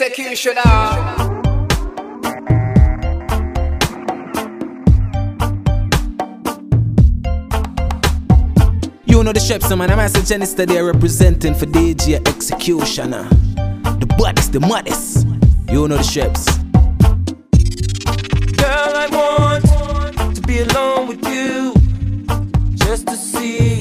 executioner. You know the Shepson man, I'm a Janista there representing for DJ Executioner. The baddest, the maddest. You know the shapes. Girl, I want to be alone with you just to see.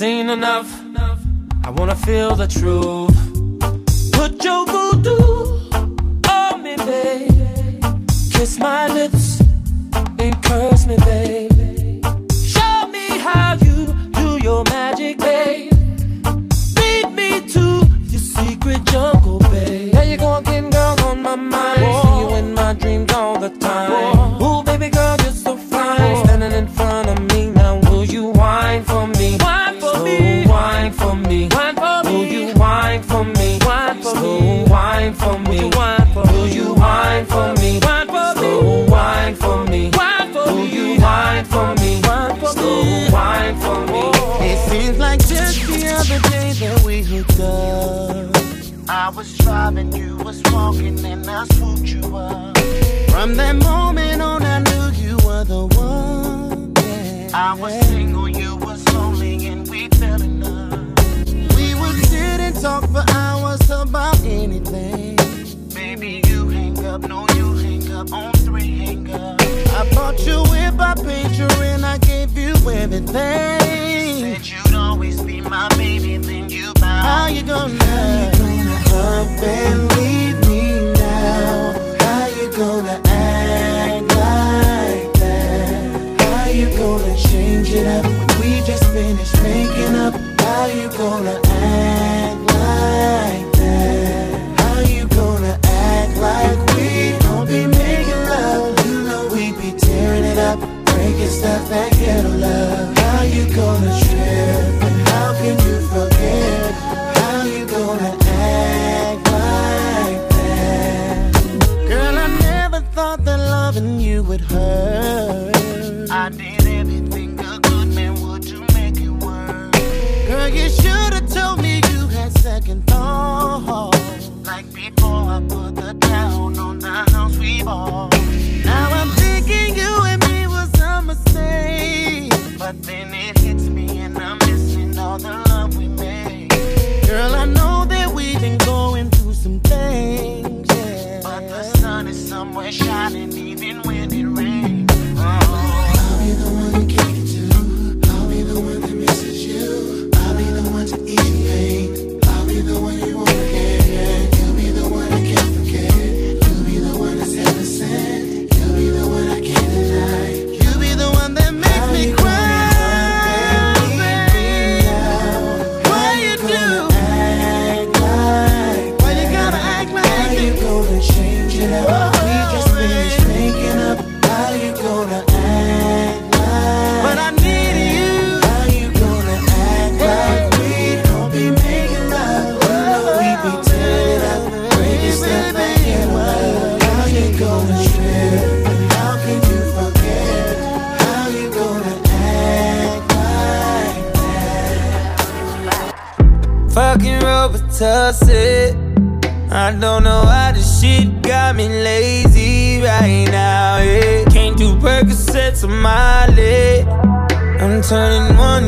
seen enough. I wanna feel the truth. on three hang. I bought you with my picture and I gave you everything. Said you'd always be my baby, then you bowed. How you gonna, How you gonna up and leave me now? How you gonna act like that? How you gonna change it up? We just finished making up. How you gonna that ghetto love. How you gonna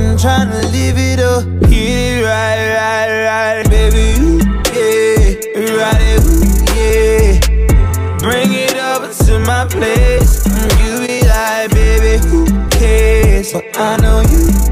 I'm tryna live it up. Get it right, right, right. Baby, you, yeah. Ride it, ooh, yeah. Bring it up to my place. Mm, you be like, baby, who cares? But I know you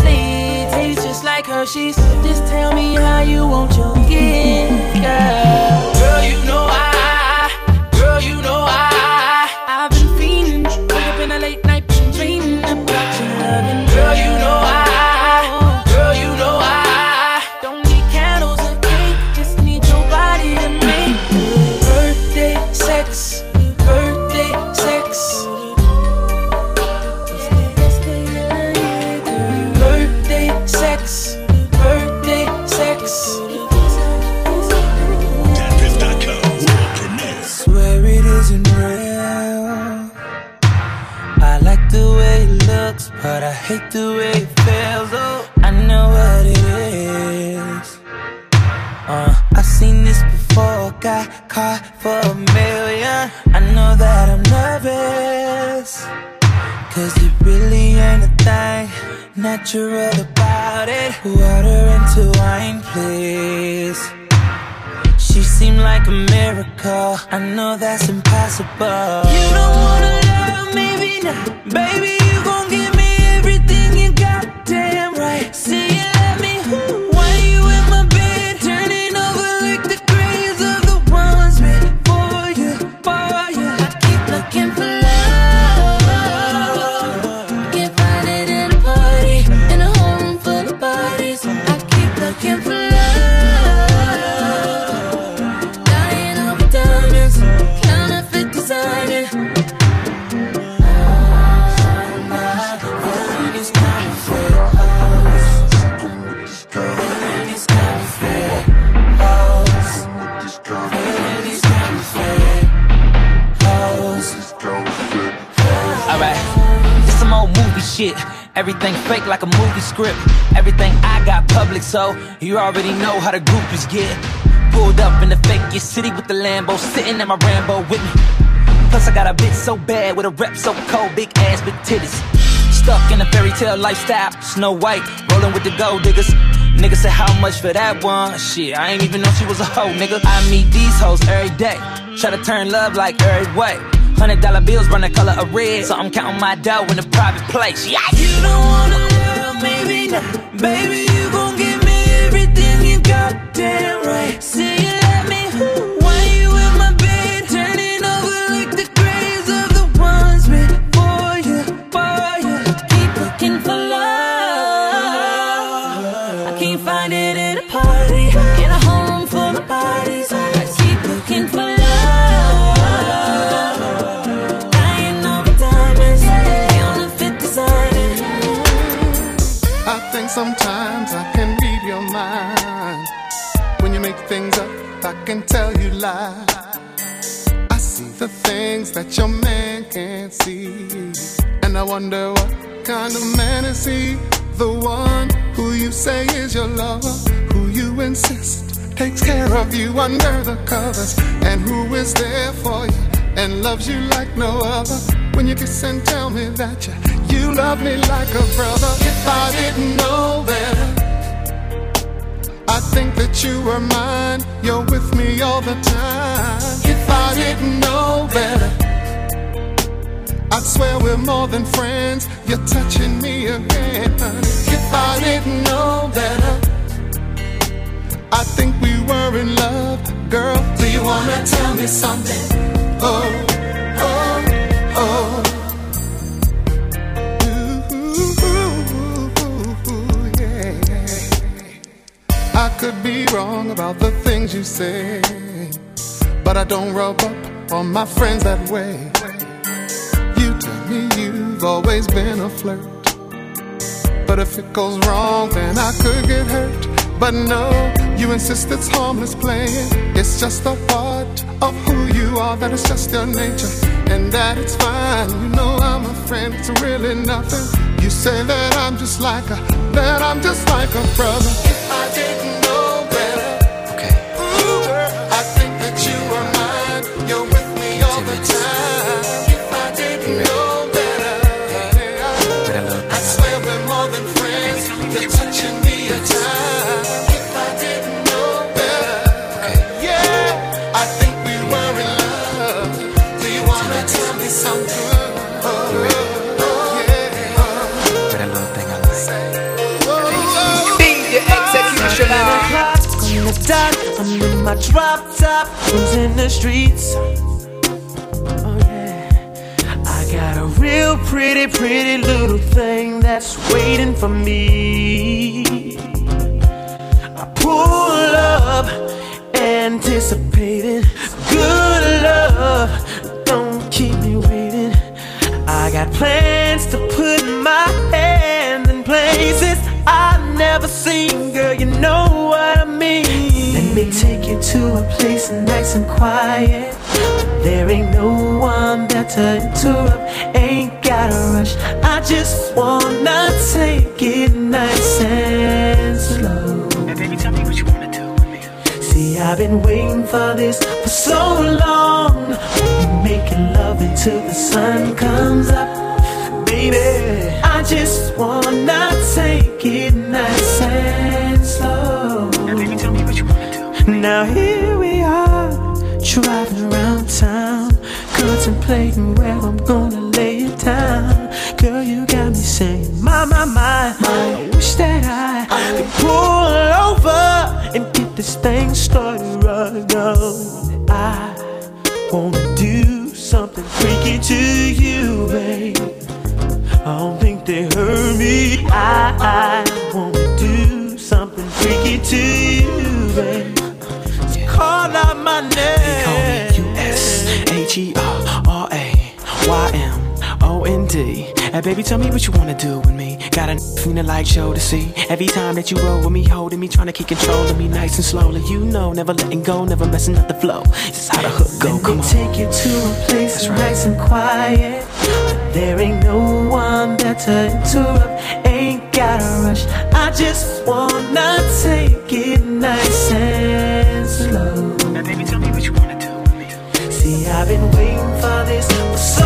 Please taste just like Hershey's. Just tell me how you want your gift, girl. Girl, you know. you already know how the groupies get. Pulled up in the fakest city with the Lambo, sitting in my Rambo with me. Plus, I got a bitch so bad with a rep so cold, big ass, big titties. Stuck in a fairy tale lifestyle, Snow White, rolling with the gold diggers. Nigga said, How much for that one? Shit, I ain't even know she was a hoe, nigga. I meet these hoes every day. Try to turn love like every way. Hundred dollar bills run the color of red, so I'm counting my dough in a private place. Yeah. You don't wanna love me, baby, you gon' give goddamn right. See you. I can tell you lies. I see the things that your man can't see. And I wonder what kind of man is he? The one who you say is your lover, who you insist takes care of you under the covers, and who is there for you and loves you like no other. When you kiss and tell me that you, you love me like a brother. If I didn't know better, I think that you were mine. You're with me all the time. If I didn't know better, I'd swear we're more than friends. You're touching me again, honey. If I didn't know better, I think we were in love. Girl, do you wanna tell me something? Oh, oh, oh. I could be wrong about the things you say, but I don't rub up on my friends that way. You tell me you've always been a flirt, but if it goes wrong, then I could get hurt. But no, you insist it's harmless playing. It's just a part of who you are, that it's just your nature, and that it's fine. You know I'm a friend, it's really nothing. You say that I'm just like a, that I'm just like a brother. If I didn't know better, Okay. ooh, I think that you were mine. You're with me all the time. If I didn't know better, Better I thing. swear we're more than friends. You're touching me a time. Top, cruising the streets. Oh yeah, I got a real pretty, pretty little thing that's waiting for me. I pull up, anticipating good love. Don't keep me waiting. I got plans to put my hands in places I've never seen, girl. You know what to a place nice and quiet. There ain't no one there to interrupt. Ain't gotta rush. I just wanna take it nice and slow. Baby, tell me what you wanna do with me. See, I've been waiting for this for so long. We're making love until the sun comes up. Baby, I just wanna take it nice and Now here we are, driving around town, contemplating where I'm gonna lay it down. Girl, you got me saying, my, my, my, I wish that I could pull over and get this thing started right now. I wanna do something freaky to you, babe. I don't think they heard me. I, I wanna do something freaky to you, my name. Call me U.S. And baby, tell me what you wanna do with me. Got a feeling like show to see. Every time that you roll with me, holding me, trying to keep control of me nice and slowly. You know, never letting go, never messing up the flow. This is how the hook go. Let Come me on. take you to a place That's right. nice and quiet. There ain't no one there to interrupt. Ain't gotta rush. I just wanna take it nice and waiting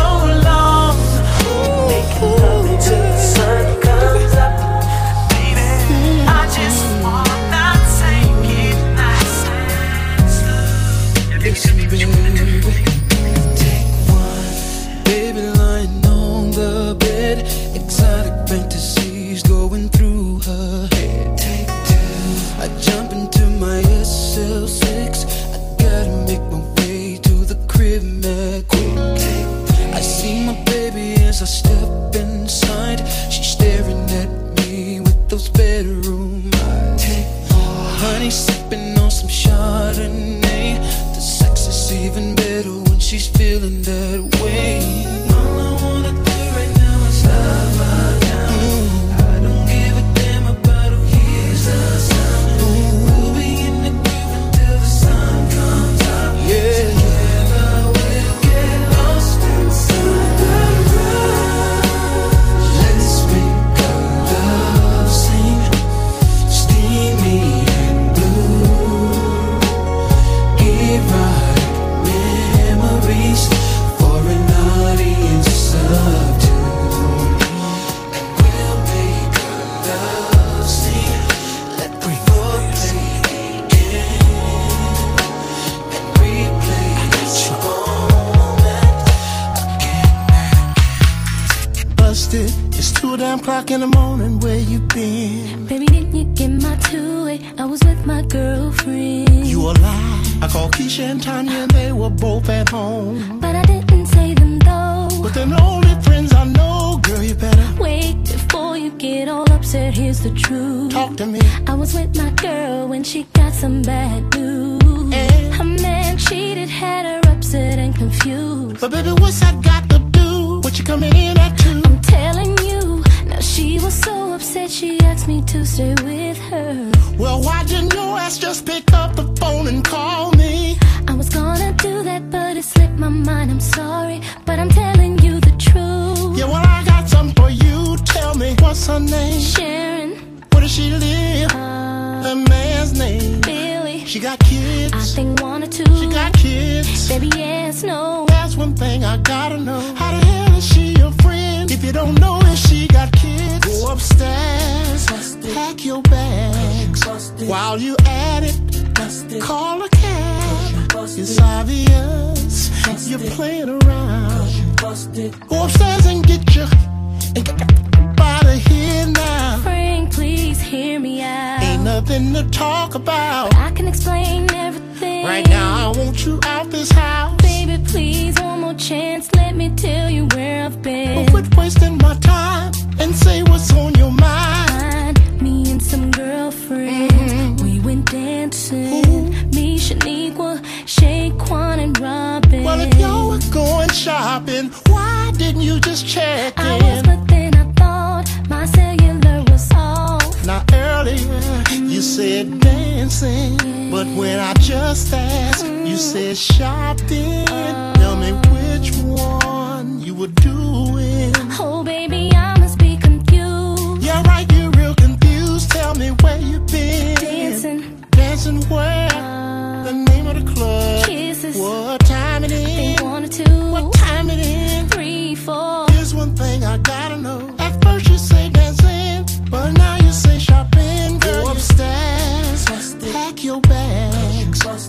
Something for you. Tell me, what's her name? Sharon. Where does she live? Uh, the man's name. Billy. She got kids. I think one or two. She got kids. Baby, yes, no. That's one thing I gotta know. How the hell is she your friend? If you don't know if she got kids, go upstairs, Busted. pack your bags. Busted. While you at it, Busted. call a cab. It's obvious you're playing around. Go upstairs and get your out of here now. Frank, please hear me out. Ain't nothing to talk about. I can explain everything. Right now, I want you out this house. Baby, please, one more chance. Let me tell you where I've been. But quit wasting my time and say what's on your mind. Me and some girlfriends, mm-hmm. we went dancing. Ooh. Me, Shaniqua, Shaquan, and Robin. Well, if y'all were going shopping, why didn't you just check in? Said dancing, but when I just asked, you said shopping. Tell me which one you were doing. Oh, baby, I must be confused. Yeah, right, you're real confused. Tell me where you've been. Dancing. Dancing where?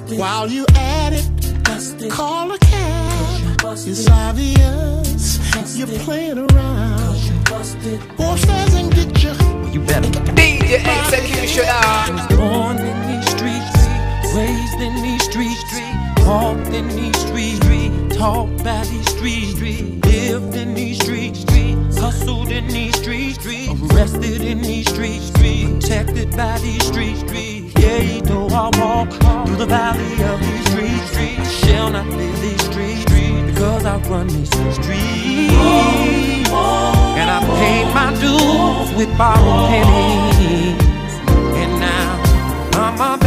Busted. While you at it, Busted. call a cab. It's obvious you're playing around. Go upstairs and get your. You better. DJ Execution. Born in these streets, raised in these streets, walked in these streets, talked by these streets, lived in these streets, hustled in these streets, arrested in these streets, protected by these streets. Yeah, though I walk through the valley of these streets, I shall not leave these streets because I run these streets. And I paid my dues with borrowed pennies. And now I'm a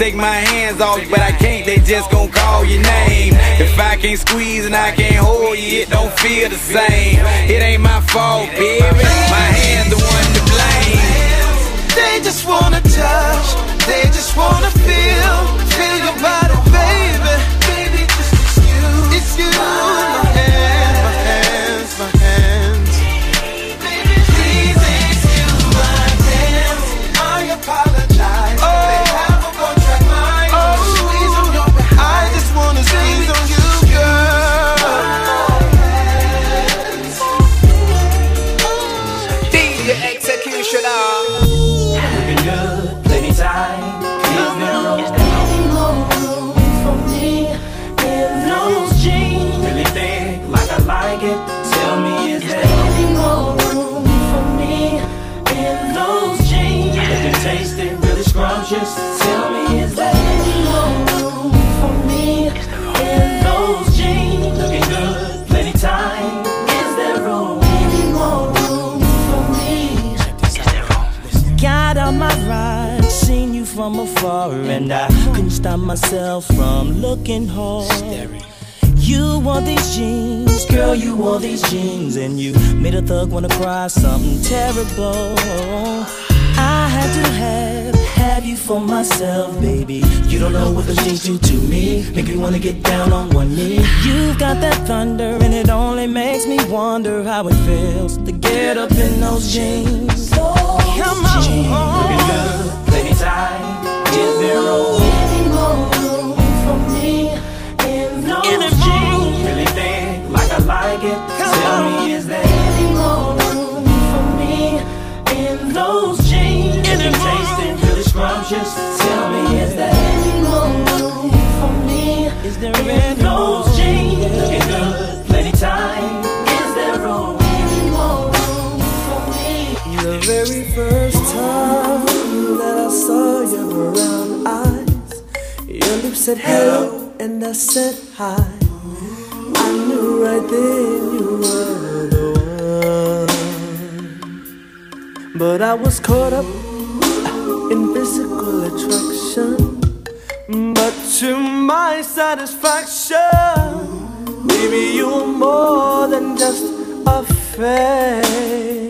take my hands off, but I can't, they just gon' call your name. If I can't squeeze and I can't hold you, it don't feel the same. It ain't my fault, baby. My hands the one to blame. They just wanna touch, they just wanna feel, feel your body, baby. Baby, just excuse, excuse my hands. myself from looking hard. Staring. You wore these jeans, girl, you wore these jeans, and you made a thug wanna cry something terrible. I had to have, have you for myself, baby. You don't know what those jeans do to me, make me wanna get down on one knee. You've got that thunder, and it only makes me wonder how it feels to get up in those jeans. Come on, jeans. Looking good, plenty tight, is there oh. get? Come Tell on. me, is there any more room for me in those jeans? And they're tasting really scrumptious. Tell me, is there any more room for me? Is there in those jeans? Looking good, plenty time. Is there room? Any more room for me? The very first time that I saw your brown eyes, your lips said hello, and I said hi knew right then you were the one. But I was caught up in physical attraction. But to my satisfaction, maybe you were more than just a face.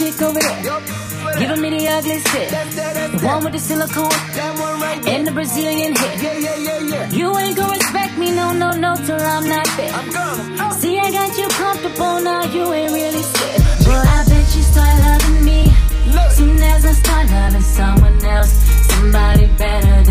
chick over there. Yep. Me the ugly stick. The one with the silicone. Right and the Brazilian hit. Yeah, yeah, yeah, you ain't gonna respect me, no, no, no, till I'm not there. I'm gonna. Oh. See, I got you comfortable, now you ain't really sick. But I bet you start loving me. Look. Soon as I start loving someone else, somebody better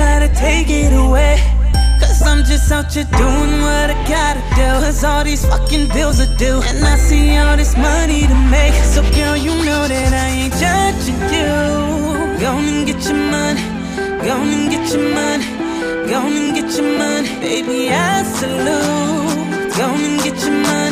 try to take it away. Cause I'm just out here doing what I gotta do. Cause all these fucking bills are due. And I see all this money to make. So, girl, you know that I ain't judging you. Go and get your money. Go and get your money. Go and get your money. Baby, I salute. Go and get your money.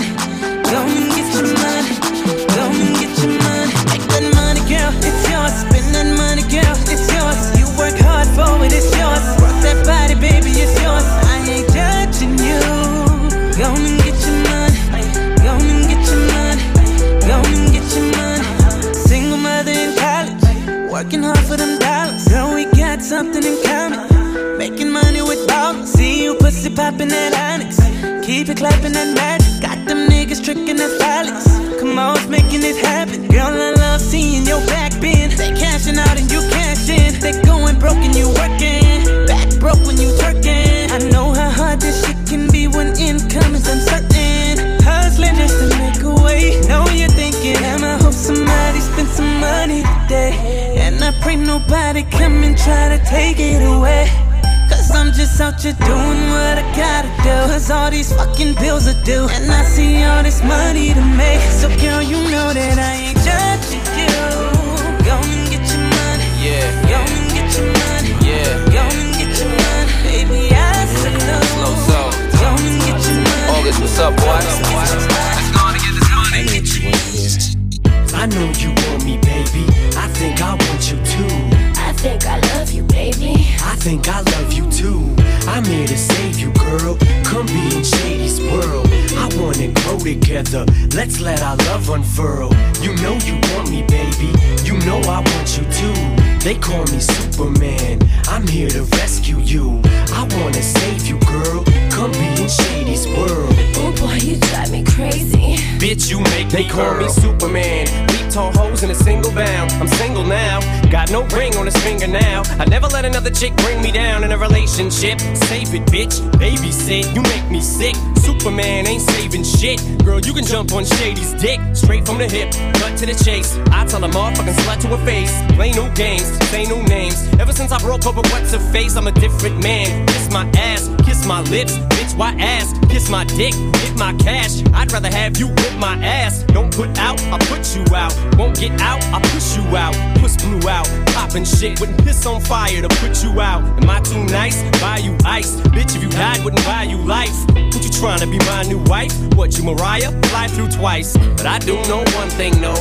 Relationship. Save it, bitch. Babysit. You make me sick. Superman ain't saving shit. Girl, you can jump on Shady's dick. Straight from the hip. Cut to the chase. I tell a motherfucking slut to her face. Play no games. Say no names. Ever since I broke up with what's her face, I'm a different man. Kiss my ass. Kiss my lips. Bitch, why ass? Kiss my dick. Hit my cash. I'd rather have you whip my ass. Don't put out, I put you out. Won't get out, I push you out. Puss blew out. Poppin' shit. Wouldn't piss on fire to put you out. Am I too nice? Buy you ice. Bitch, if you died, wouldn't buy you life. What you trying to be my new wife? What you Mariah? Fly through twice. But I do know one thing, no.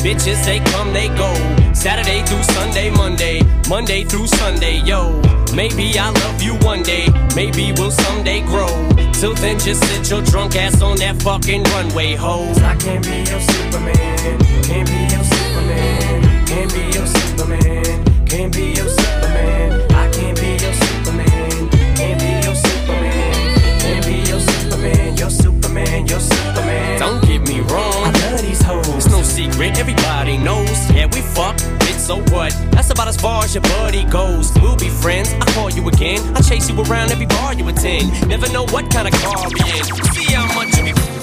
Bitches, they come, they go. Saturday through Sunday, Monday. Monday through Sunday, yo. Maybe I'll love you one day. Maybe we'll someday grow. Till then, just sit your drunk ass on that fucking runway, hoes. I can't be your Superman. Can't be your Superman. Can't be your Superman. Can't be your Superman. I can't be your Superman. Can't be your Superman. Can't be your Superman. Your Superman. Your Superman. Don't get me wrong. I love these hoes. It's no secret. Everybody knows. Yeah, we fuck. Bitch, so what? That's about as far as your buddy goes. We'll be friends. I call you again. I chase you around every bar you attend. Never know what kind of car we in. See how much you be.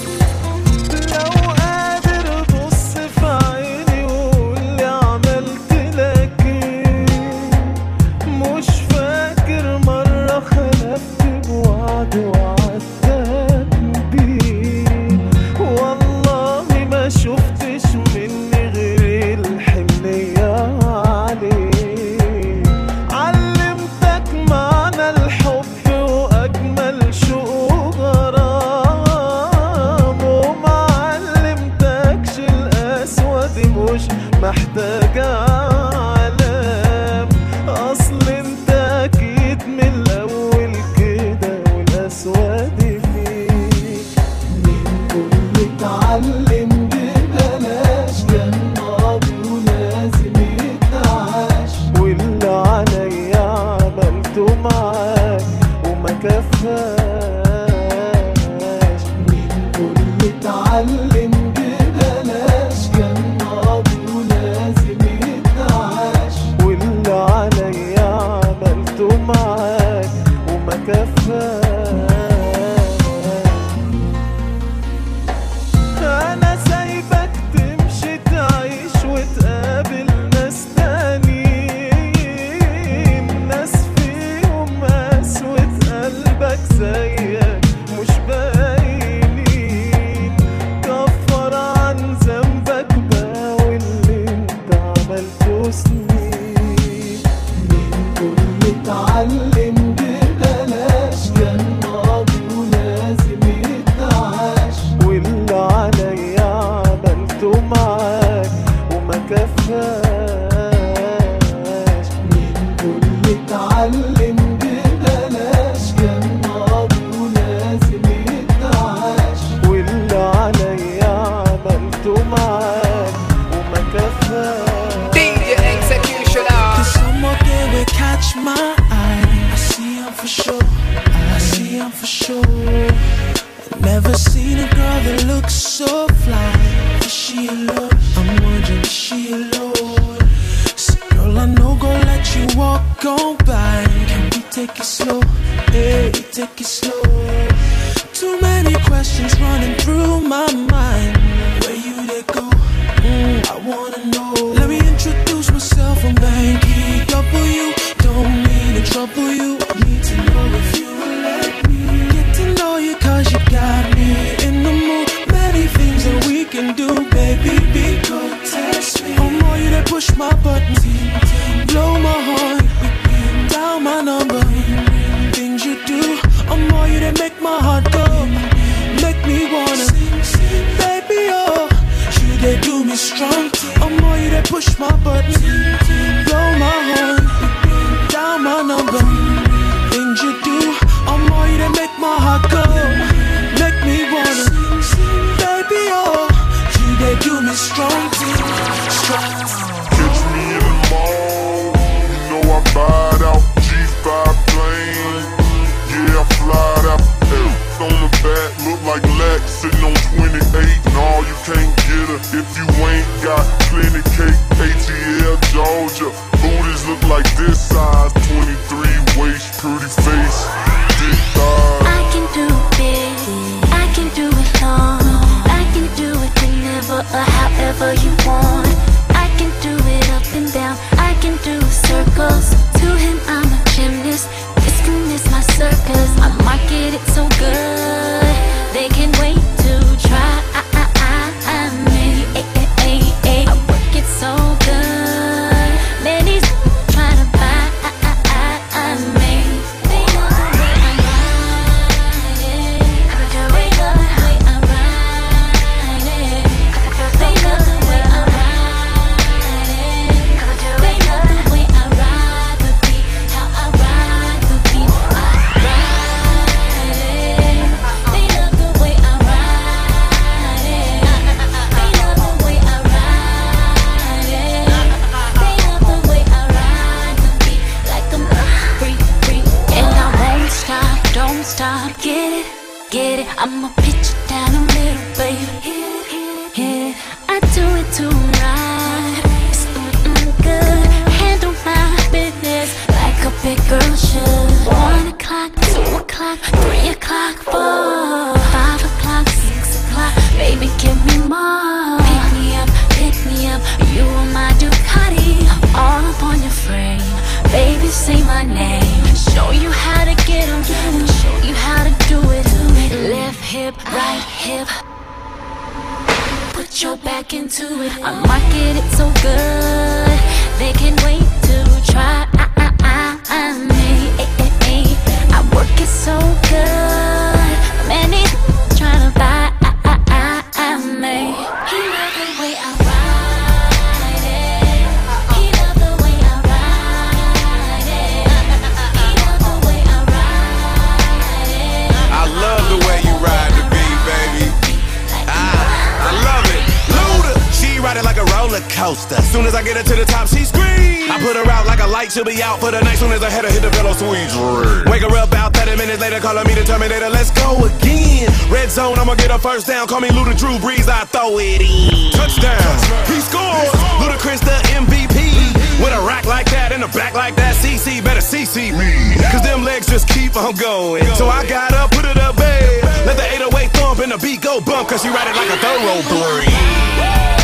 I got up, put it up, babe. Let the 808 thump and the beat go bump, cause she ride it like a thoroughbred.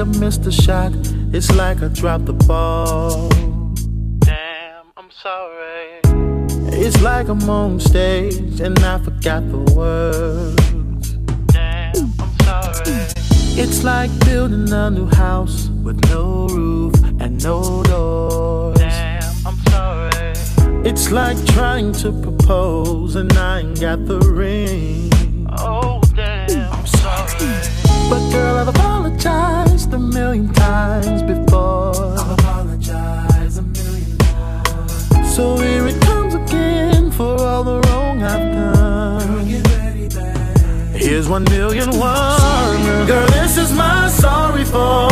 Like I missed a shot. It's like I dropped the ball. Damn, I'm sorry. It's like I'm on stage and I forgot the words. Damn, I'm sorry. It's like building a new house with no roof and no doors. Damn, I'm sorry. It's like trying to propose and I ain't got the ring. One million one. Girl, this is my sorry for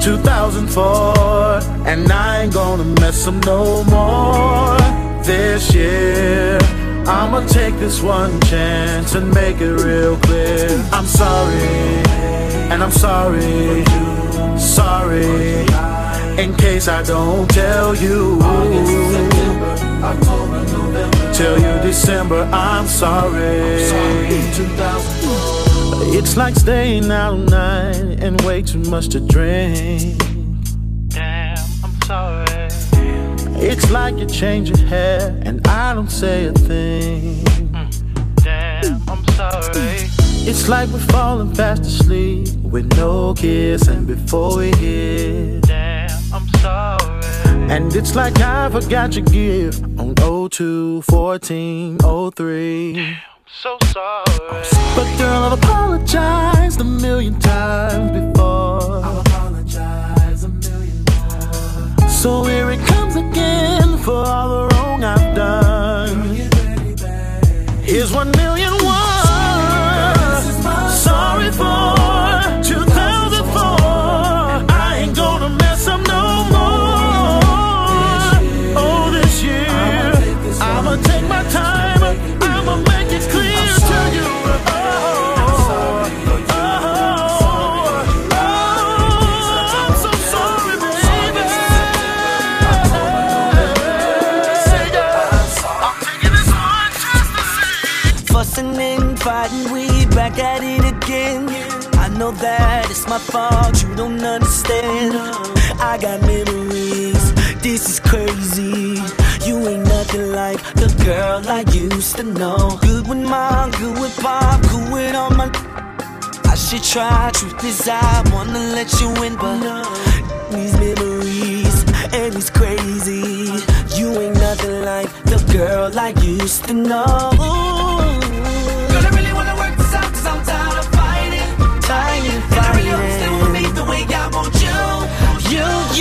2004. And I ain't gonna mess up no more this year. I'ma take this one chance and make it real clear. I'm sorry, and I'm sorry, sorry. In case I don't tell you, tell you December, I'm sorry. It's like staying out all night and way too much to drink. Damn, I'm sorry. It's like you change your hair and I don't say a thing. Mm. Damn, I'm sorry. It's like we're falling fast asleep with no kiss and before we hit. Damn, I'm sorry. And it's like I forgot your gift on 02 14 03. So sorry. But girl, I've apologized a million times before. I'll apologize a million times. So here it comes again for all the wrong I've done. Here's one million one. Sorry for know that it's my fault, you don't understand. I got memories, this is crazy. You ain't nothing like the girl I used to know. Good with mom, good with pop, good with all my. I should try, truth is I wanna let you in, but these memories and it's crazy. You ain't nothing like the girl I used to know.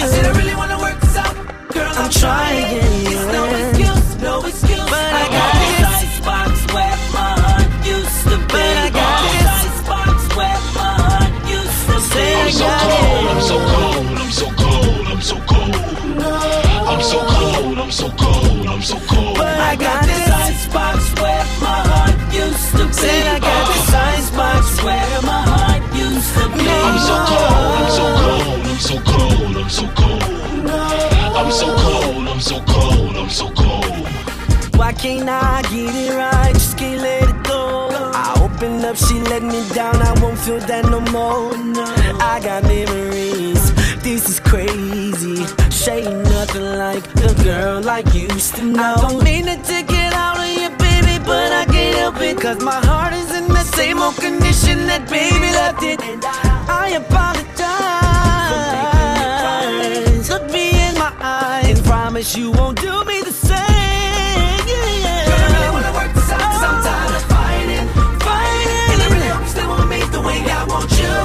I said I really wanna work this out. Girl, I'm, I'm trying. It's no excuse, no excuse. But I got this this. icebox where my heart used to be. But I got this this. icebox where my heart used to be. I I'm so cold. I'm so cold, I'm so cold, I'm so cold. I'm so cold, I'm so cold, I'm so cold. But I got this this. icebox where my heart used to be. Said I got this icebox where my heart used to be. I'm so cold, I'm so cold, I'm so cold, I'm so cold. I'm so cold, I'm so cold, I'm so cold. Why can't I get it right? Just can't let it go. I open up, she let me down. I won't feel that no more. I got memories. This is crazy. She ain't nothing like the girl I used to know. I don't mean it to get out of you, baby, but I can't help it. Cause my heart is in the same old condition that baby left it. And I apologize. Promise you won't do me the same. Yeah, I really wanna work this out 'cause I'm tired of fighting, fighting. And I really hope you stay with me the way I want you.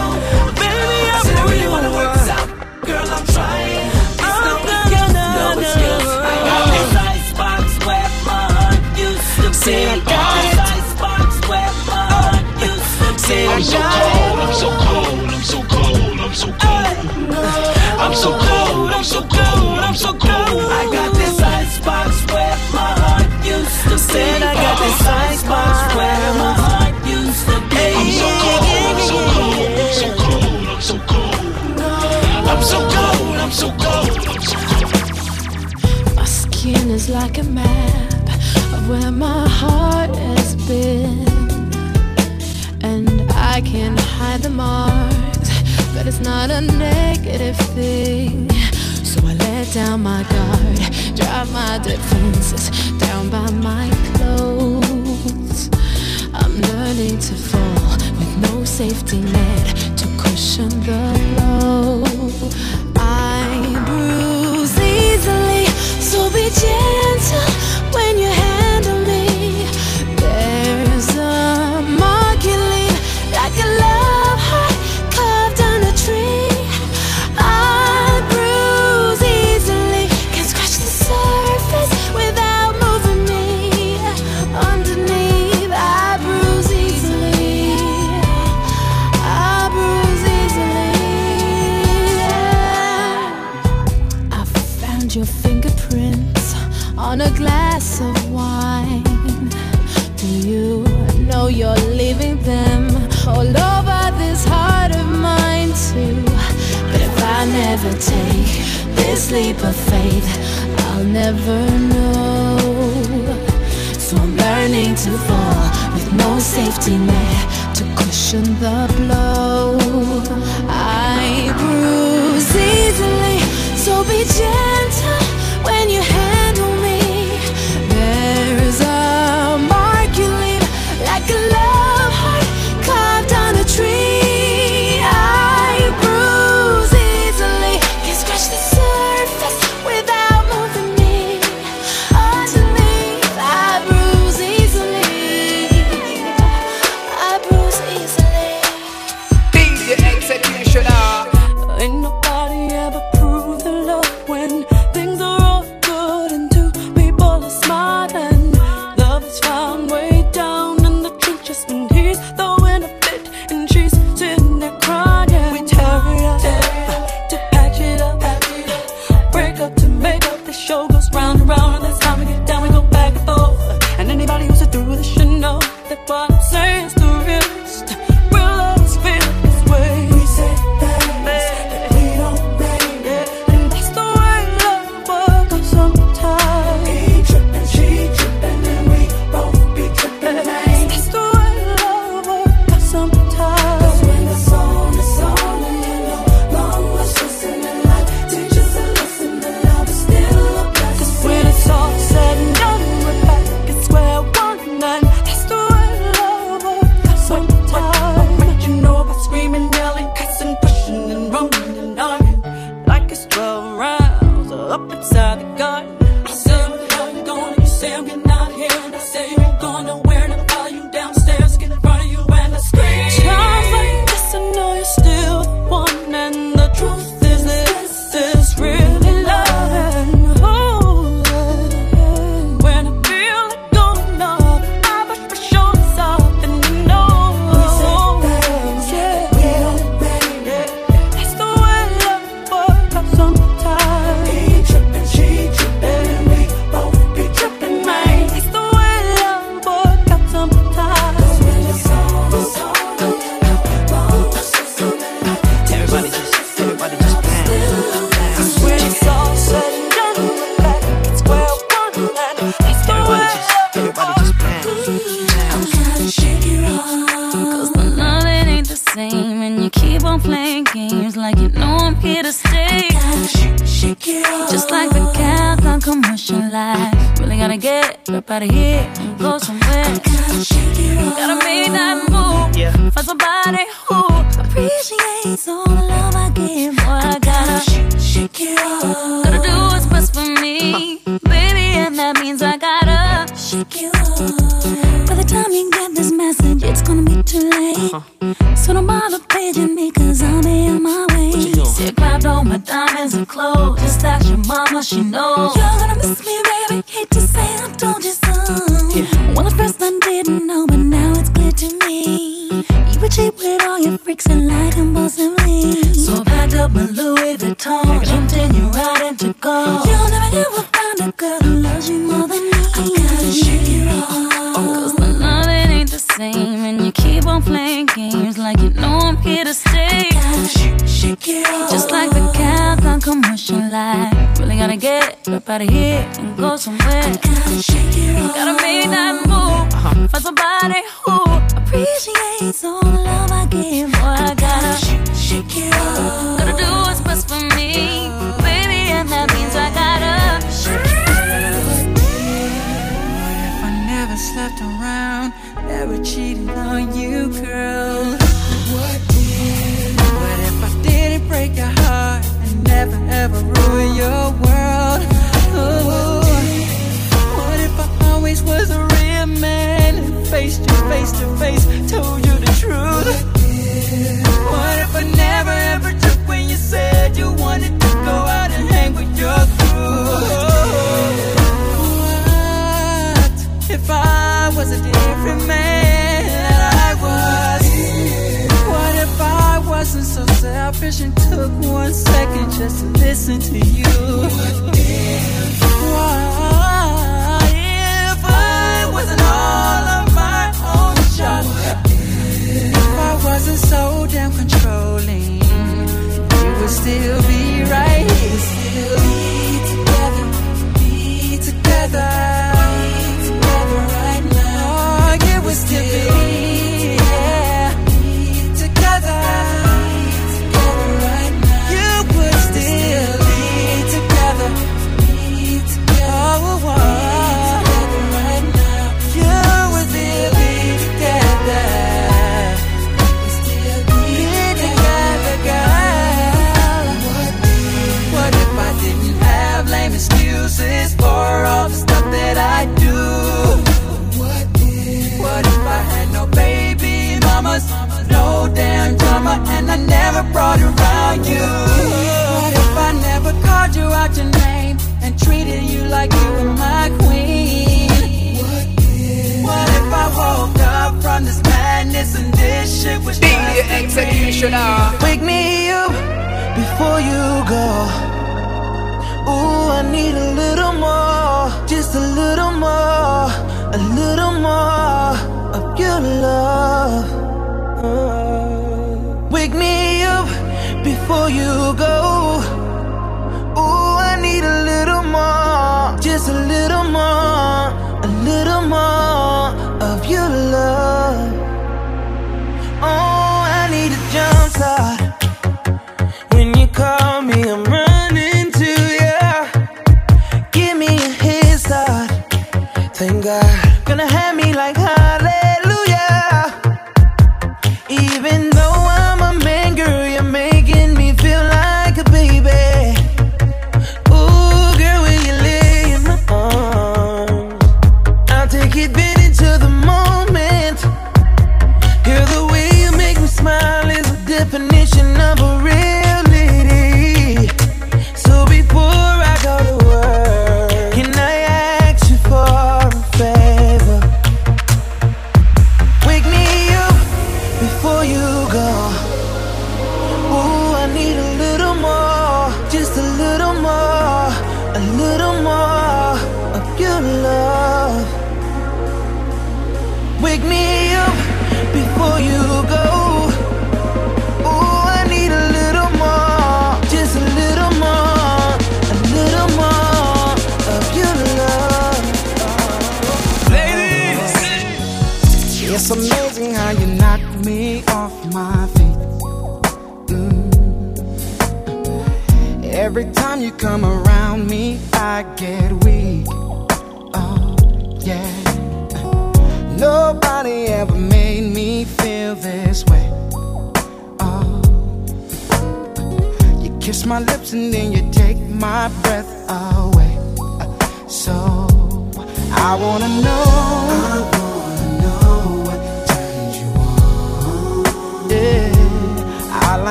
Baby, I said I really wanna work this out, girl. I'm trying. It's oh, no excuse, no excuse. I got this icebox where my heart used to be. Say I got this icebox where my heart used to be. Say I I'm so cold, I'm so cold, I'm so cold, I'm so cold. I'm so cold, I'm so cold, so cold. I got this icebox where my heart used to be. I got this icebox where my heart used to be. I'm so cold, I'm so cold, I'm so cold, I'm so cold. I'm so cold, I'm so cold. My skin is like a map of where my heart has been. And I can hide the marks, but it's not a negative thing. So I let down my guard, drop my defenses down by my clothes. I'm learning to fall with no safety net to cushion the blow. I bruise easily, so be gentle. ain't gonna just to listen to you. like you were my queen. What if I woke up from this madness and this shit was just executioner? Wake me up before you go. Ooh, I need a little more, just a little more, a little more of your love. Uh, wake me up before you go. thank God. Gonna have me like her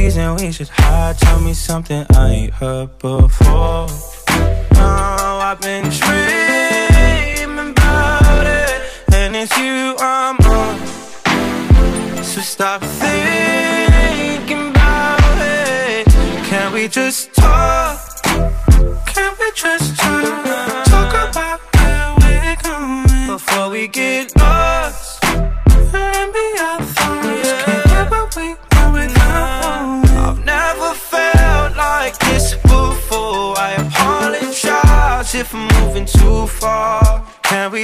reason we should hide. Tell me something I ain't heard before. Now I've been dreaming about it, and it's you I'm on. So stop thinking about it. Can we just talk? Can we just talk? Talk about where we're going before we get.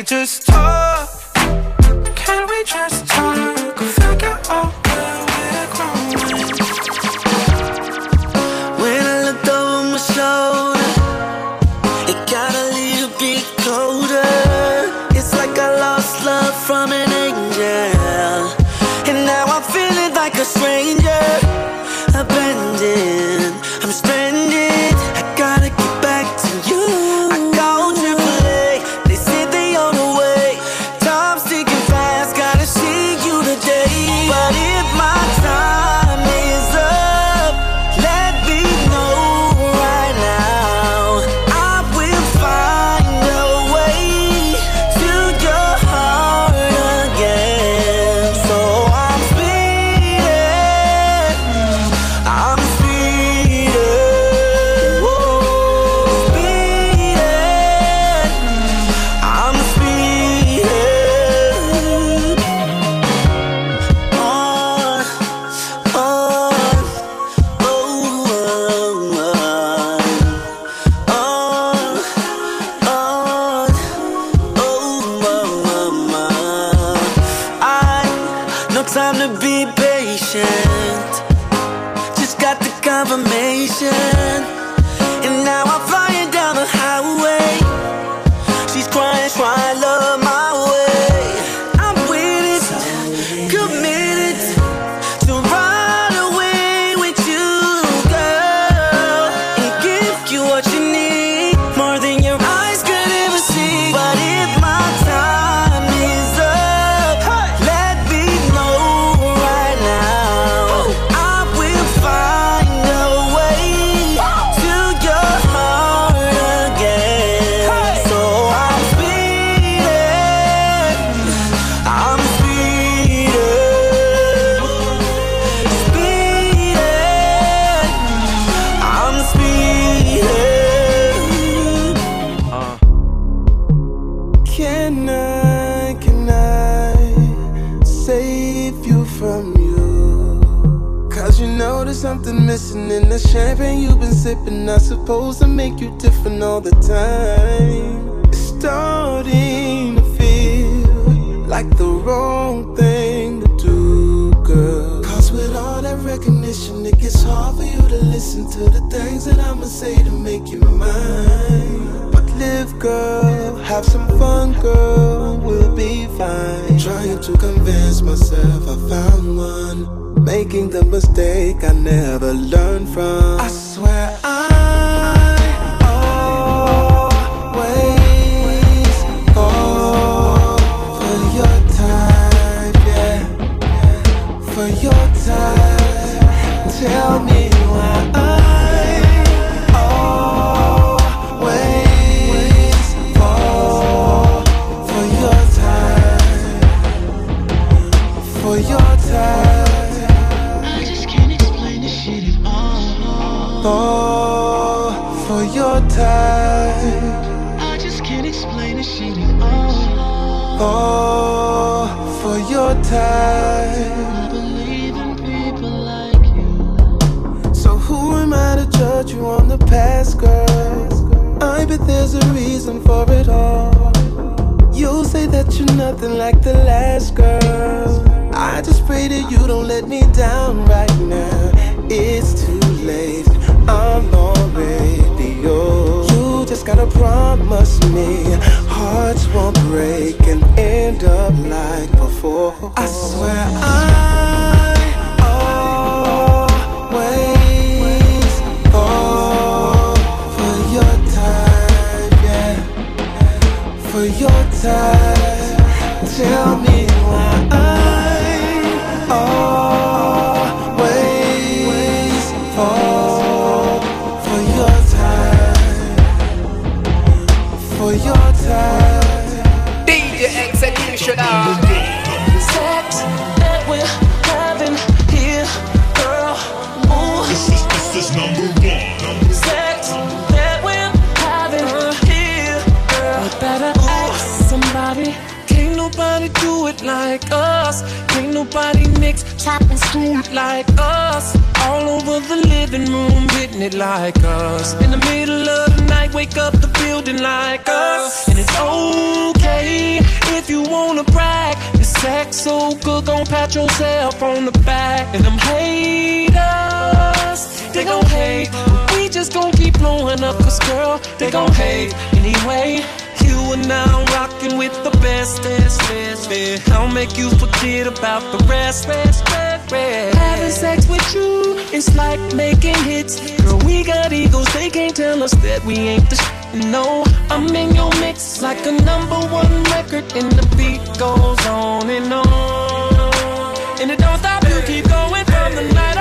just talk. The time. It's starting to feel like the wrong thing to do, girl. Cause with all that recognition, it gets hard for you to listen to the things that I'ma say to make you mine. But live, girl, have some fun, girl, we'll be fine. Trying to convince myself I found one. Making the mistake I never learned from. Your chop, and like us. All over the living room, hitting it like us. In the middle of the night, wake up the building like us. And it's okay if you wanna brag. Your sex so good, gon' pat yourself on the back. And them haters, they gon' hate. We just gon' keep blowing up, cause girl, they gon' hate. Anyway, you are now rocking with the best, best, best, best. I'll make you forget about the rest, rest, rest, rest. Having sex with you, it's like making hits. Girl, we got egos, they can't tell us that we ain't the sh- No, I'm in your mix like a number one record, and the beat goes on and on. And it don't stop, you keep going from the night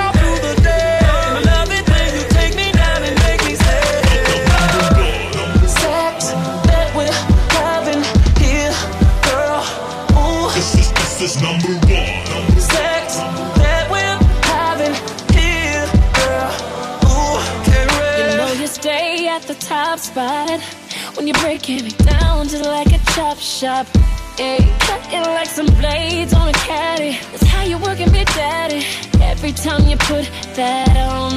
spot When you're breaking me down just like a chop shop. Yeah, cut like some blades on a caddy. That's how you're working me daddy Every time you put that on,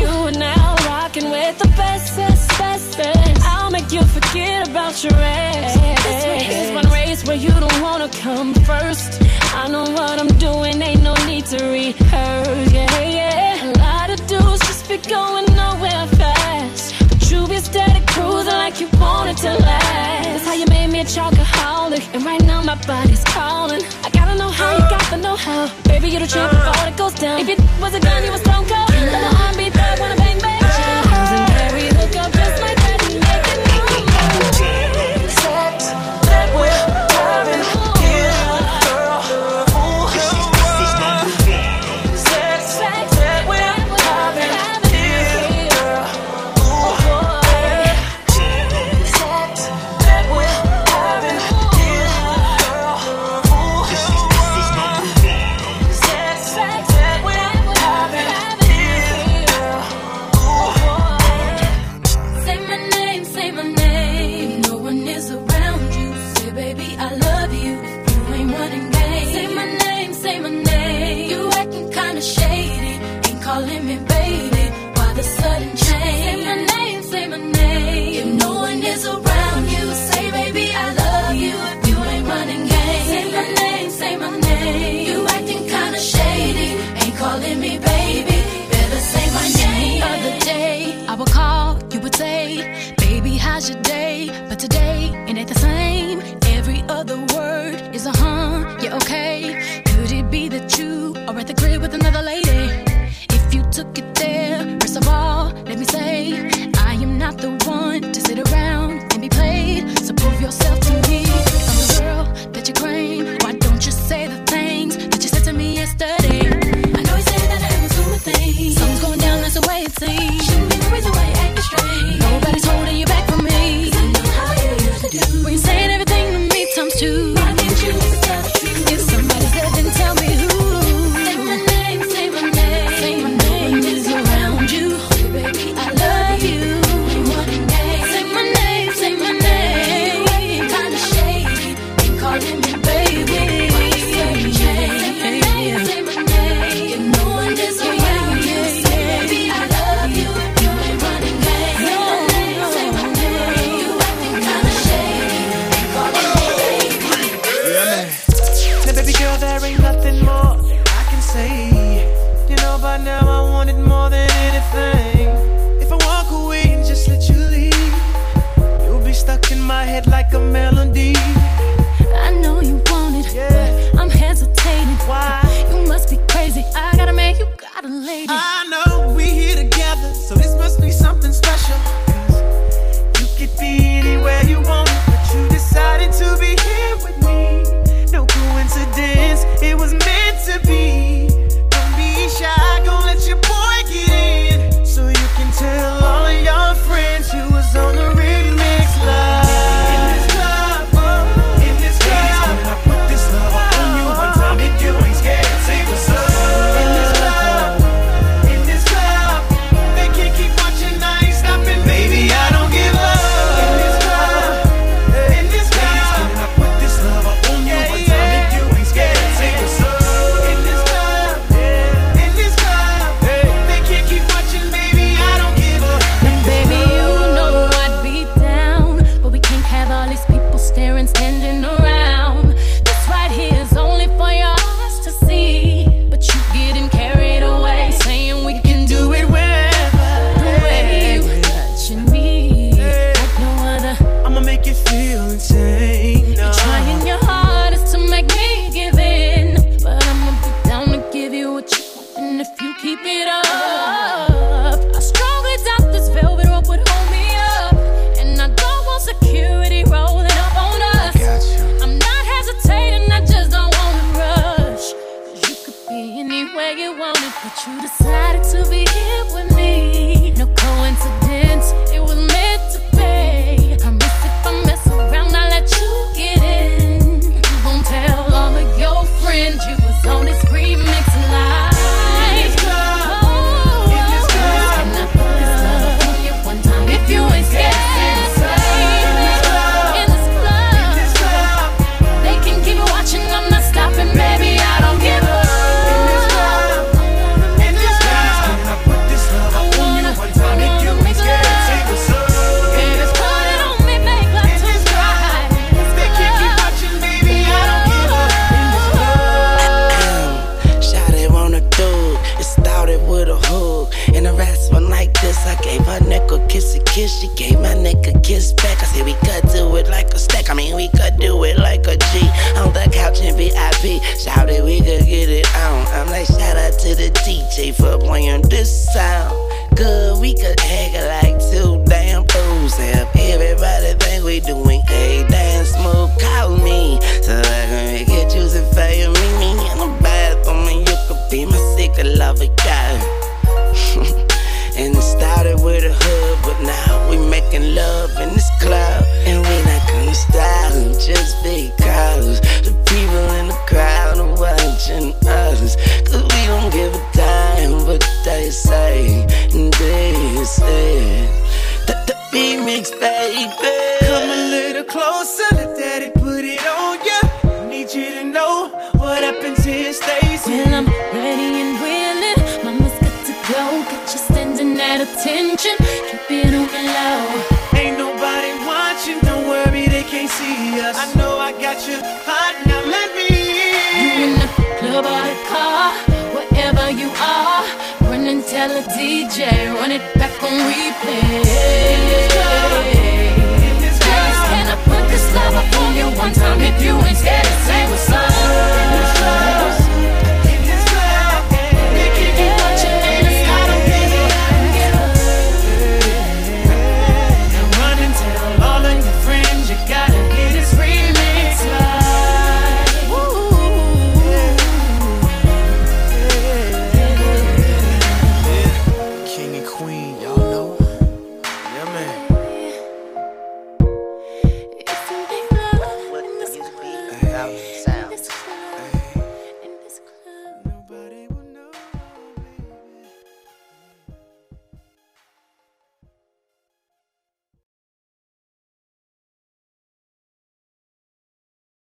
You are now rocking with the best, best, best, best. I'll make you forget about your ex. This is one race where you don't wanna come first. I know what I'm doing, ain't no need to rehearse. Yeah, yeah, a lot of dudes just be going chocoholic And right now my body's calling. I gotta know how, you got the know how Baby, you're the champ before it goes down. If it was a gun, you was stone cold